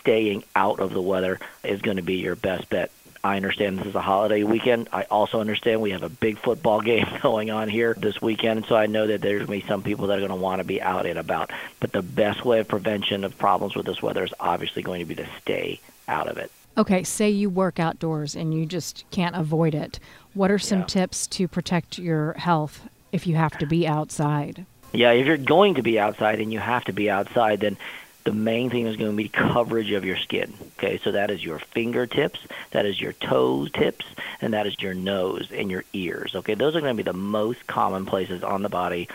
Staying out of the weather is going to be your best bet. I understand this is a holiday weekend. I also understand we have a big football game going on here this weekend, so I know that there's going to be some people that are going to want to be out and about. But the best way of prevention of problems with this weather is obviously going to be to stay out of it. Okay, say you work outdoors and you just can't avoid it. What are some Yeah. tips to protect your health if you have to be outside? Yeah, if you're going to be outside and you have to be outside, then the main thing is going to be coverage of your skin. Okay, so that is your fingertips, that is your toe tips, and that is your nose and your ears. Okay, those are going to be the most common places on the body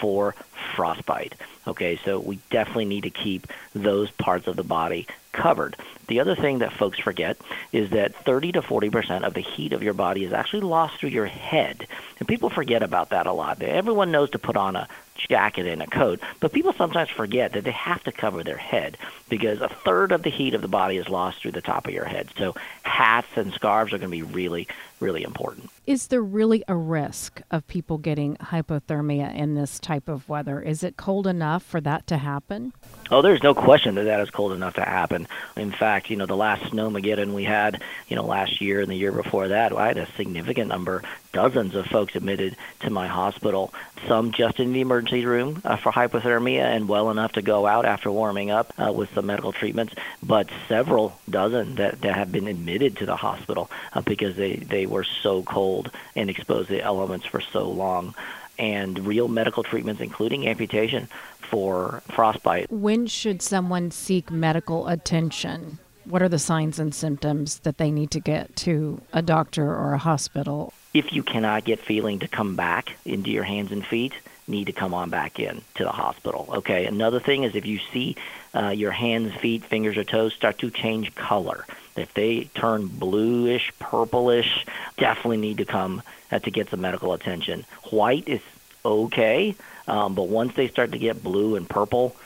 for frostbite. Okay, so we definitely need to keep those parts of the body covered. The other thing that folks forget is that 30 to 40 percent of the heat of your body is actually lost through your head, and people forget about that a lot. Everyone knows to put on a jacket and a coat, but people sometimes forget that they have to cover their head because a third of the heat of the body is lost through the top of your head. So hats and scarves are going to be really, really important. Is there really a risk of people getting hypothermia in this type of weather? Is it cold enough for that to happen? Oh, there's no question that that is cold enough to happen. In fact, you know, the last snowmageddon we had, you know, last year and the year before that, I had a significant number, dozens of folks admitted to my hospital. Some just in the emergency room uh, for hypothermia and well enough to go out after warming up uh, with some medical treatments, but several dozen that, that have been admitted to the hospital uh, because they, they were so cold and exposed to the elements for so long. And real medical treatments, including amputation for frostbite, When should someone seek medical attention? What are the signs and symptoms that they need to get to a doctor or a hospital? if you cannot get feeling to come back into your hands and feet, need to come on back in to the hospital. Okay. Another thing is if you see uh, your hands, feet, fingers, or toes start to change color, if they turn bluish, purplish, definitely need to come uh, to get some medical attention. White is okay, um, but once they start to get blue and purple,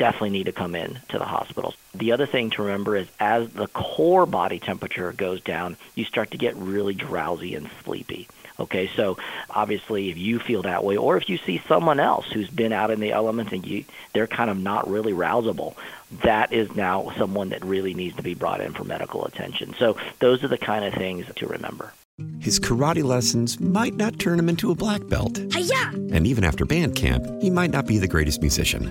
definitely need to come in to the hospital. The other thing to remember is as the core body temperature goes down, you start to get really drowsy and sleepy. Okay, so obviously if you feel that way or if you see someone else who's been out in the elements and you they're kind of not really rousable, that is now someone that really needs to be brought in for medical attention. So those are the kind of things to remember. His karate lessons might not turn him into a black belt. Hi-ya! And even after band camp, he might not be the greatest musician.